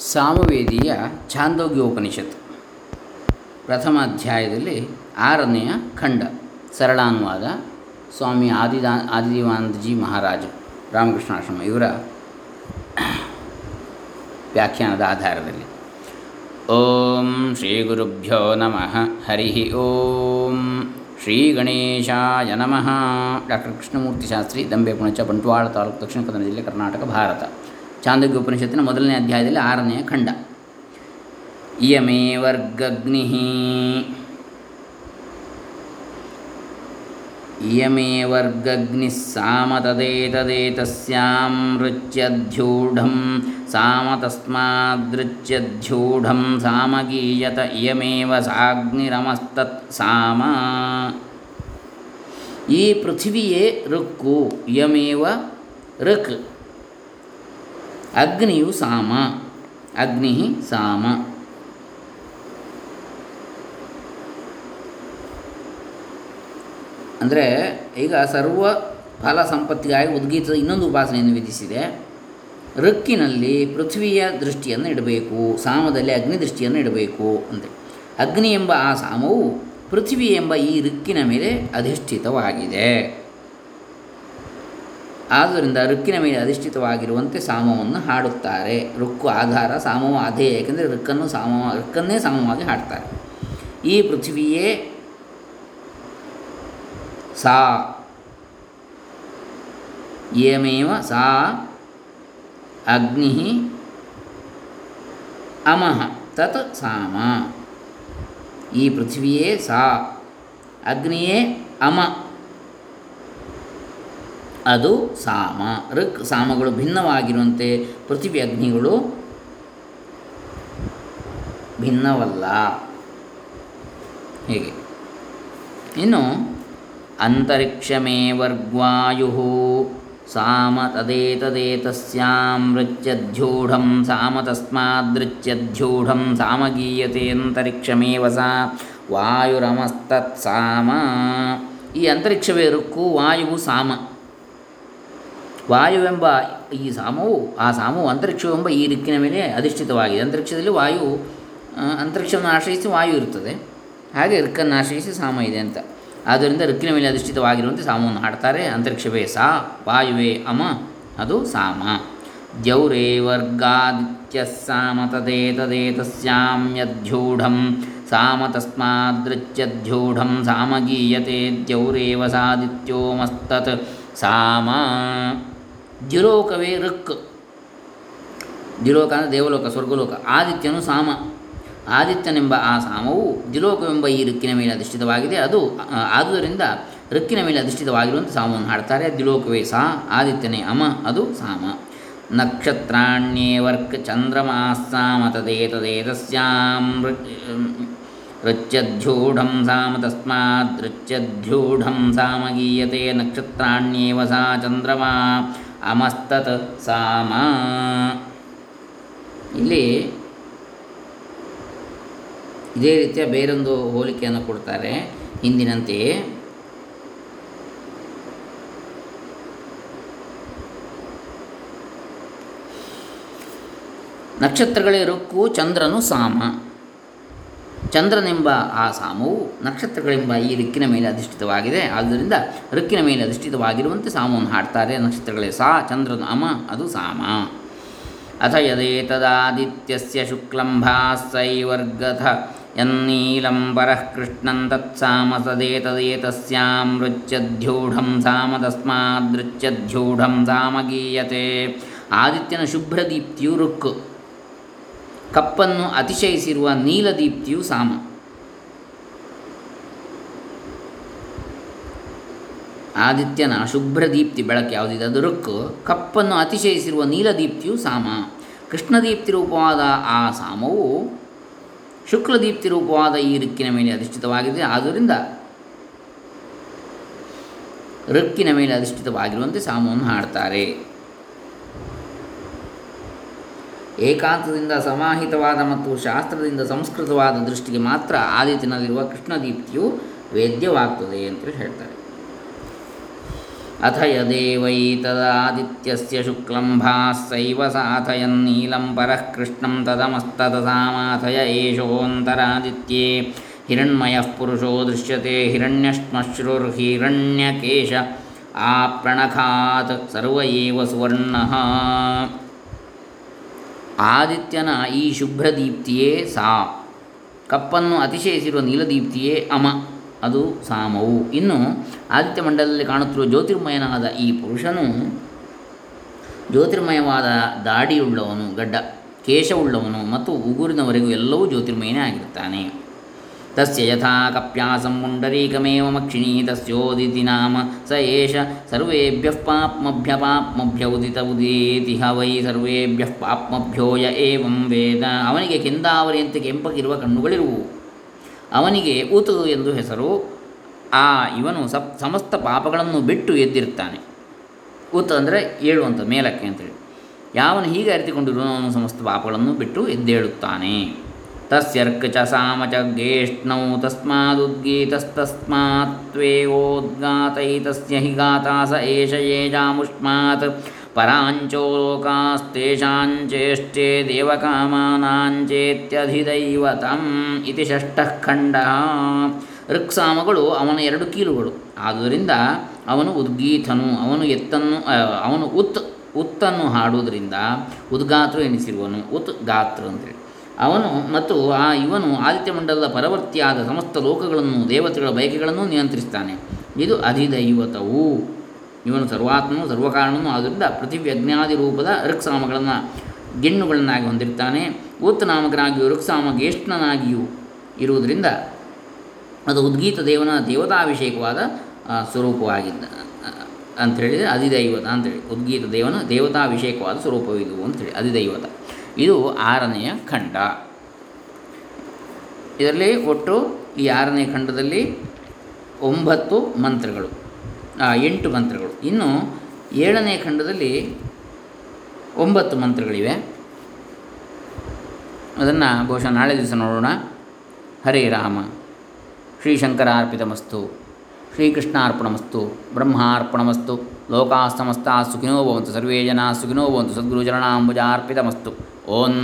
ಸಾಮವೇದಿಯ ಛಾಂದೋಗ್ಯೋಪನಿಷತ್ ಪ್ರಥಮ ಅಧ್ಯಾಯದಲ್ಲಿ ಆರನೆಯ ಖಂಡ, ಸರಳಾನುವಾದ ಸ್ವಾಮಿ ಆದಿದಾ, ಆದಿದೇವಾನಂದಜಿ ಮಹಾರಾಜ, ರಾಮಕೃಷ್ಣಾಶ್ರಮ ಇವರ ವ್ಯಾಖ್ಯಾನದ ಆಧಾರದಲ್ಲಿ. ಓಂ ಶ್ರೀ ಗುರುಭ್ಯೋ ನಮಃ, ಹರಿ ಓಂ ಶ್ರೀ ಗಣೇಶಾಯ ನಮಃ. ಡಾಕ್ಟರ್ ಕೃಷ್ಣಮೂರ್ತಿ ಶಾಸ್ತ್ರಿ, ದಂಬೆ ಪುಣಚ, ಬಂಟ್ವಾಳ ತಾಲೂಕು ದಕ್ಷಿಣ ಕನ್ನಡ ಜಿಲ್ಲೆ ಕರ್ನಾಟಕ, ಭಾರತ. ಚಾಂದೋಗ್ಯ ಉಪನಿಷತ್ತಿನ ಮೊದಲನೇ ಅಧ್ಯಾಯದಲ್ಲಿ ಆರನೆಯ ಖಂಡ. ಇಯಮೇ ವರ್ಗಗ್ನಿ. ಸಾಮತದೇತದೇತಸ್ಯಾಂ ರುಚ್ಯಧ್ಯೂಢಂ ಸಾಮ ತಸ್ಮಾದೃಚ್ಯಧ್ಯೂಢಂ ಸಾಮಗೀಯತ ಇಯಮೇವ ಸಾಗ್ನಿರಮಸ್ತತ್ ಸಾಮ. ಈ ಪೃಥಿವಿಯೇ ಋಕ್ಕು, ಇಯಮೇವ ಋಕ್. ಅಗ್ನಿಯು ಸಾಮ. ಅಗ್ನಿ ಸಾಮ. ಅಂದರೆ ಈಗ ಸರ್ವ ಫಲ ಸಂಪತ್ತಿಗಾಗಿ ಉದ್ಗೀತದ ಇನ್ನೊಂದು ಉಪಾಸನೆಯನ್ನು ವಿಧಿಸಿದೆ. ಋಕ್ಕಿನಲ್ಲಿ ಪೃಥ್ವಿಯ ದೃಷ್ಟಿಯನ್ನು ಇಡಬೇಕು, ಸಾಮದಲ್ಲಿ ಅಗ್ನಿ ದೃಷ್ಟಿಯನ್ನು ಇಡಬೇಕು ಅಂದರೆ. ಅಗ್ನಿ ಎಂಬ ಆ ಸಾಮವು ಪೃಥ್ವಿ ಎಂಬ ಈ ಋಕ್ಕಿನ ಮೇಲೆ ಅಧಿಷ್ಠಿತವಾಗಿದೆ. ಆದ್ದರಿಂದ ರುಕ್ಕಿನ ಮೇಲೆ ಅಧಿಷ್ಠಿತವಾಗಿರುವಂತೆ ಸಾಮವನ್ನು ಹಾಡುತ್ತಾರೆ. ಋಕ್ಕು ಆಧಾರ ಸಾಮವ ಅಧೇಯ ಏಕೆಂದರೆ ಋಕ್ಕನ್ನು ಸಾಮ ಋಕ್ಕನ್ನೇ ಸಾಮವಾಗಿ ಹಾಡ್ತಾರೆ. ಈ ಪೃಥ್ವಿಯೇ ಸಾ ಏಮೇವ ಸಾ, ಅಗ್ನಿ ಅಮಃ, ತತ್ ಸಾಮ. ಈ ಪೃಥ್ವಿಯೇ ಸಾ, ಅಗ್ನಿಯೇ ಅಮ ಅದು ಸಾಮ. ಋಕ್ ಸಾಮಗಳು ಭಿನ್ನವಾಗಿರುವಂತೆ ಪೃಥ್ವಿ ಅಗ್ನಿಗಳು ಭಿನ್ನವಲ್ಲ. ಹೀಗೆ. ಇನ್ನು ಅಂತರಿಕ್ಷಮೇ ವರ್ಗ್ವಾಯು ಸಾಮ ತದೇತದೇತಸ್ಯಾಂ ಋಚ್ಯಧ್ಯೂಢಂ ಸಾಮ ತಸ್ಮಾದೃಚ್ಯಧ್ಯೂಢಂ ಸಾಮಗೀಯತೆ ಅಂತರಿಕ್ಷಮೇವ ಸಾ ವಾಯುರಮಸ್ತತ್ ಸಾಮ. ಈ ಅಂತರಿಕ್ಷವೇ ಋಕ್ಕು, ವಾಯುವು ಸಾಮ. ವಾಯುವೆಂಬ ಈ ಸಾಮವು, ಆ ಸಾಮವು ಅಂತರಿಕ್ಷವೆಂಬ ಈ ದಿಕ್ಕಿನ ಮೇಲೆ ಅಧಿಷ್ಠಿತವಾಗಿದೆ. ಅಂತರಿಕ್ಷದಲ್ಲಿ ವಾಯು ಅಂತರಿಕ್ಷವನ್ನು ಆಶ್ರಯಿಸಿ ವಾಯು ಇರುತ್ತದೆ. ಹಾಗೆ ರಿಕ್ಕನ್ನು ಆಶ್ರಯಿಸಿ ಸಾಮ ಇದೆ ಅಂತ. ಆದ್ದರಿಂದ ರಿಕ್ಕಿನ ಮೇಲೆ ಅಧಿಷ್ಠಿತವಾಗಿರುವಂತೆ ಸಾಮವನ್ನು ಹಾಡ್ತಾರೆ. ಅಂತರಿಕ್ಷವೇ ಸಾ, ವಾಯುವೇ ಅಮ, ಅದು ಸಾಮ. ದ್ಯೌರೇ ವರ್ಗಾದಿತ್ಯ ಸಾಮ ತದೇತದೇತಸ್ಯಾಮ್ಯಧ್ಯೂಢಂ ಸಾಮ ತಸ್ಮಾದೃಚ್ಯಧ್ಯೂಢಂ ಸಾಮಗೀಯತೆ ದ್ಯೌರೇವ ಸಾದಿತ್ಯೋಮಸ್ತತ್. ಸಾಮ ದ್ಯುಲೋಕವೇ ಋಕ್. ದ್ಯುಲೋಕ ಅಂದರೆ ದೇವಲೋಕ, ಸ್ವರ್ಗಲೋಕ. ಆದಿತ್ಯನು ಸಾಮ. ಆದಿತ್ಯನೆಂಬ ಆ ಸಾಮವು ದ್ಯುಲೋಕವೆಂಬ ಈ ಋಕ್ಕಿನ ಮೇಲೆ ಅಧಿಷ್ಠಿತವಾಗಿದೆ. ಅದು ಆದುದರಿಂದ ಋಕ್ಕಿನ ಮೇಲೆ ಅಧಿಷ್ಠಿತವಾಗಿರುವಂಥ ಸಾಮವನ್ನು ಹಾಡ್ತಾರೆ. ದ್ಯುಲೋಕವೇ ಸಾ, ಆದಿತ್ಯನೇ ಅಮ, ಅದು ಸಾಮ. ನಕ್ಷತ್ರಾಣ್ಯೇವರ್ಕ್ ಚಂದ್ರಮಾಸ್ಸಾಮ ತದೇತದೇತಸ್ಯಾಂ ಋಚ್ಯಧ್ಯೂಢಂ ಸಾಮ ತಸ್ಮಾತ್ ಸಾಮ ಗೀಯತೆ. ನಕ್ಷತ್ರಾಣ್ಯೇವ ಸಾ ಚಂದ್ರಮಾ ಅಮಸ್ತತ್ ಸಾಮ. ಇಲ್ಲಿ ಇದೇ ರೀತಿಯ ಬೇರೊಂದು ಹೋಲಿಕೆಯನ್ನು ಕೊಡ್ತಾರೆ ಹಿಂದಿನಂತೆಯೇ. ನಕ್ಷತ್ರಗಳೇ ರುಕ್ಕು ಚಂದ್ರನು ಸಾಮ. ಚಂದ್ರನೆಂಬ ಆ ಸಾಮವು ನಕ್ಷತ್ರಗಳೆಂಬ ಈ ರಿಕ್ಕಿನ ಮೇಲೆ ಅಧಿಷ್ಠಿತವಾಗಿದೆ. ಆದ್ದರಿಂದ ರಿಕ್ಕಿನ ಮೇಲೆ ಅಧಿಷ್ಠಿತವಾಗಿರುವಂತೆ ಸಾಮವನ್ನು ಹಾಡ್ತಾರೆ. ನಕ್ಷತ್ರಗಳೇ, ಸಾ ಚಂದ್ರನು ಅಮ, ಅದು ಸಾಮ. ಅಥ ಯದೇತದಾದಿತ್ಯಸ್ಯ ಶುಕ್ಲಂ ಯನ್ನೀಲಂಬರಃ ಕೃಷ್ಣನ್ ತತ್ಸಾಮ ಸದೇತದೇತಸ್ಯಾಂ ಸಾಮ ತಸ್ಮಾದೃಚ್ಯದ್ಯೂಢಂ ಸಾಮ ಗೀಯತೆ. ಆದಿತ್ಯನ ಶುಭ್ರದೀಪ್ತಿಯು ರುಕ್ ಕಪ್ಪನ್ನು ಅತಿಶಯಿಸಿರುವ ನೀಲದೀಪ್ತಿಯು ಸಾಮ. ಆದಿತ್ಯನ ಶುಭ್ರದೀಪ್ತಿ ಬೆಳಕು ಯಾವುದಿದೆ? ಅದು ರುಕ್ ಕಪ್ಪನ್ನು ಅತಿಶಯಿಸಿರುವ ನೀಲದೀಪ್ತಿಯು ಸಾಮ. ಕೃಷ್ಣದೀಪ್ತಿ ರೂಪವಾದ ಆ ಸಾಮವು ಶುಕ್ಲದೀಪ್ತಿ ರೂಪವಾದ ಈ ರಿಕ್ಕಿನ ಮೇಲೆ ಅಧಿಷ್ಠಿತವಾಗಿದೆ. ಆದ್ದರಿಂದ ರಿಕ್ಕಿನ ಮೇಲೆ ಅಧಿಷ್ಠಿತವಾಗಿರುವಂತೆ ಸಾಮವನ್ನು ಹಾಡ್ತಾರೆ. ಏಕಾಂತದಿಂದ ಸಮಾಹಿತವಾದ ಮತ್ತು ಶಾಸ್ತ್ರದಿಂದ ಸಂಸ್ಕೃತವಾದ ದೃಷ್ಟಿಗೆ ಮಾತ್ರ ಆದಿತಿನಲ್ಲಿರುವ ಕೃಷ್ಣದೀಪ್ತಿಯು ವೇದ್ಯವಾಗ್ತದೆ ಅಂತ ಹೇಳ್ತಾರೆ. ಅಥ ಯದೇವೈ ತದಾದಿತ್ಯಸ್ಯ ಶುಕ್ಲಂ ಸಾಥಯನ್ ನೀಲಂ ಪರಃ ಕೃಷ್ಣಂ ತದಮಸ್ತದಸಾಮಾಥಯ ಏಷೋಂತರಾದಿತ್ಯೇ. ಹಿರಣ್ಮಯಃ ಪುರುಷೋ ದೃಶ್ಯತೆ ಹಿರಣ್ಯಶ್ಮಶ್ರುರ್ಹಿರಣ್ಯಕೇಶ ಆ ಪ್ರಣಖಾತ್ ಸರ್ವೇವ ಸುವರ್ಣ. ಆದಿತ್ಯನ ಈ ಶುಭ್ರದೀಪ್ತಿಯೇ ಸಾ. ಕಪ್ಪನ್ನು ಅತಿಶಯಿಸಿರುವ ನೀಲದೀಪ್ತಿಯೇ ಅಮ. ಅದು ಸಾಮವು. ಇನ್ನು ಆದಿತ್ಯ ಮಂಡಲದಲ್ಲಿ ಕಾಣುತ್ತಿರುವ ಜ್ಯೋತಿರ್ಮಯನಾದ ಈ ಪುರುಷನು ಜ್ಯೋತಿರ್ಮಯವಾದ ದಾಡಿಯುಳ್ಳವನು, ಗಡ್ಡ, ಕೇಶವುಳ್ಳವನು ಮತ್ತು ಉಗುರಿನವರೆಗೂ ಎಲ್ಲವೂ ಜ್ಯೋತಿರ್ಮಯನೇ ಆಗಿರುತ್ತಾನೆ. ತಸ್ಯ ಯಥಾ ಕಪ್ಯಾಸಂ ಮುಂಡರೀಕಮೇವ ಮಕ್ಷಿಣೀ ತಸ್ಯೋದಿತಿ ನಾಮ ಸ ಏಷ ಸರ್ವೇಭ್ಯಃ ಪಾಪ್ಮಭ್ಯ ಪಾಪ್ಮಭ್ಯ ಉದಿತ ಉದೇತಿಹ ವೈ ಸರ್ವೇಭ್ಯಃ ಪಾಪ್ಮಭ್ಯೋ ಯ ಏವಂ ವೇದ ಅವನಿಗೆ ಕೆಂದಾವರಿಯಂತೆ ಕೆಂಪಗಿರುವ ಕಣ್ಣುಗಳಿರುವು ಅವನಿಗೆ ಊತದು ಎಂದು ಹೆಸರು। ಆ ಇವನು ಸಪ್ ಸಮಸ್ತ ಪಾಪಗಳನ್ನು ಬಿಟ್ಟು ಎದ್ದಿರುತ್ತಾನೆ ಊತ ಅಂದರೆ ಏಳುವಂಥ ಮೇಲಕ್ಕೆ ಅಂತೇಳಿ। ಯಾವನು ಹೀಗೆ ಅರಿತುಕೊಂಡಿರುವನು ಸಮಸ್ತ ಪಾಪಗಳನ್ನು ಬಿಟ್ಟು ಎದ್ದೇಳುತ್ತಾನೆ। ತಸ್ಯರ್ಕ ಚ ಸಾಮ ಚ ಗೇಷ್ಣೌ ತಸ್ಮಾದುದ್ಗೀತಸ್ತಸ್ಮಾತ್ವೇಗೋದ್ಗಾತೈತಸ್ಯ ಹಿ ಗಾತಾ ಸ ಏಷ ಯೇಜಾಮುಷ್ಮಾತ್ ಪರಾಂಚೋ ಲೋಕಾಸ್ತೇಷಾಂಚೇಷ್ಟೇ ದೇವಕಾಮಾನಾಂಚೇತ್ಯಧಿದೈವತಂ ಇತಿ ಷಷ್ಠಃ ಋಕ್ಸಾಮಗಳು ಅವನ ಎರಡು ಕೀಲುಗಳು। ಆದುದರಿಂದ ಅವನು ಉದ್ಗೀತನು, ಅವನು ಎತ್ತನ್ನು ಅವನು ಉತ್, ಉತ್ತನ್ನು ಹಾಡುವುದರಿಂದ ಉದ್ಗಾತೃ ಎನಿಸಿರುವನು, ಉತ್ ಗಾತ್ರ ಅಂತೇಳಿ. ಅವನು ಮತ್ತು ಆ ಇವನು ಆದಿತ್ಯಮಂಡಲದ ಪರವರ್ತಿಯಾದ ಸಮಸ್ತ ಲೋಕಗಳನ್ನು, ದೇವತೆಗಳ ಬಯಕೆಗಳನ್ನು ನಿಯಂತ್ರಿಸ್ತಾನೆ. ಇದು ಅಧಿದೈವತವು. ಇವನು ಸರ್ವಾತ್ಮನು, ಸರ್ವಕಾರಣನು, ಆದ್ದರಿಂದ ಪೃಥಿವ್ಯಜ್ಞಾದಿ ರೂಪದ ಋಕ್ಸಾಮಗಳನ್ನು ಗೆಣ್ಣುಗಳನ್ನಾಗಿ ಹೊಂದಿರ್ತಾನೆ. ಉತ್ ನಾಮಕನಾಗಿಯೂ ಋಕ್ಸಾಮ ಜ್ಯೇಷ್ಠನಾಗಿಯೂ ಇರುವುದರಿಂದ ಅದು ಉದ್ಗೀತ ದೇವನ ದೇವತಾಭಿಷೇಕವಾದ ಸ್ವರೂಪವಾಗಿದ್ದ, ಅಂಥೇಳಿದರೆ ಅಧಿದೈವತ ಅಂತೇಳಿ ಉದ್ಗೀತ ದೇವನ ದೇವತಾಭಿಷೇಕವಾದ ಸ್ವರೂಪವಿದು ಅಂಥೇಳಿ, ಅಧಿದೈವತ. ಇದು ಆರನೆಯ ಖಂಡ. ಇದರಲ್ಲಿ ಒಟ್ಟು ಈ ಆರನೇ ಖಂಡದಲ್ಲಿ ಒಂಬತ್ತು ಮಂತ್ರಗಳು ಎಂಟು ಮಂತ್ರಗಳು. ಇನ್ನು ಏಳನೇ ಖಂಡದಲ್ಲಿ ಒಂಬತ್ತು ಮಂತ್ರಗಳಿವೆ. ಅದನ್ನು ಬಹುಶಃ ನಾಳೆ ದಿವಸ ನೋಡೋಣ. ಹರೇ ರಾಮ. ಶ್ರೀಶಂಕರಾರ್ಪಿತಮಸ್ತು. ಶ್ರೀಕೃಷ್ಣಾರ್ಪಣಮಸ್ತು. ಬ್ರಹ್ಮಾರ್ಪಣಮಸ್ತು. ಲೋಕಾಸ್ತಮಸ್ತಾ ಸುಖಿನೋ ಭವಂತು. ಸರ್ವೇ ಜನ ಸುಖಿನೋ ಭವಂತು. ಸದ್ಗುರುಚರಣಾಂಬುಜಾರ್ಪಿತಮಸ್ತು. ಓಂ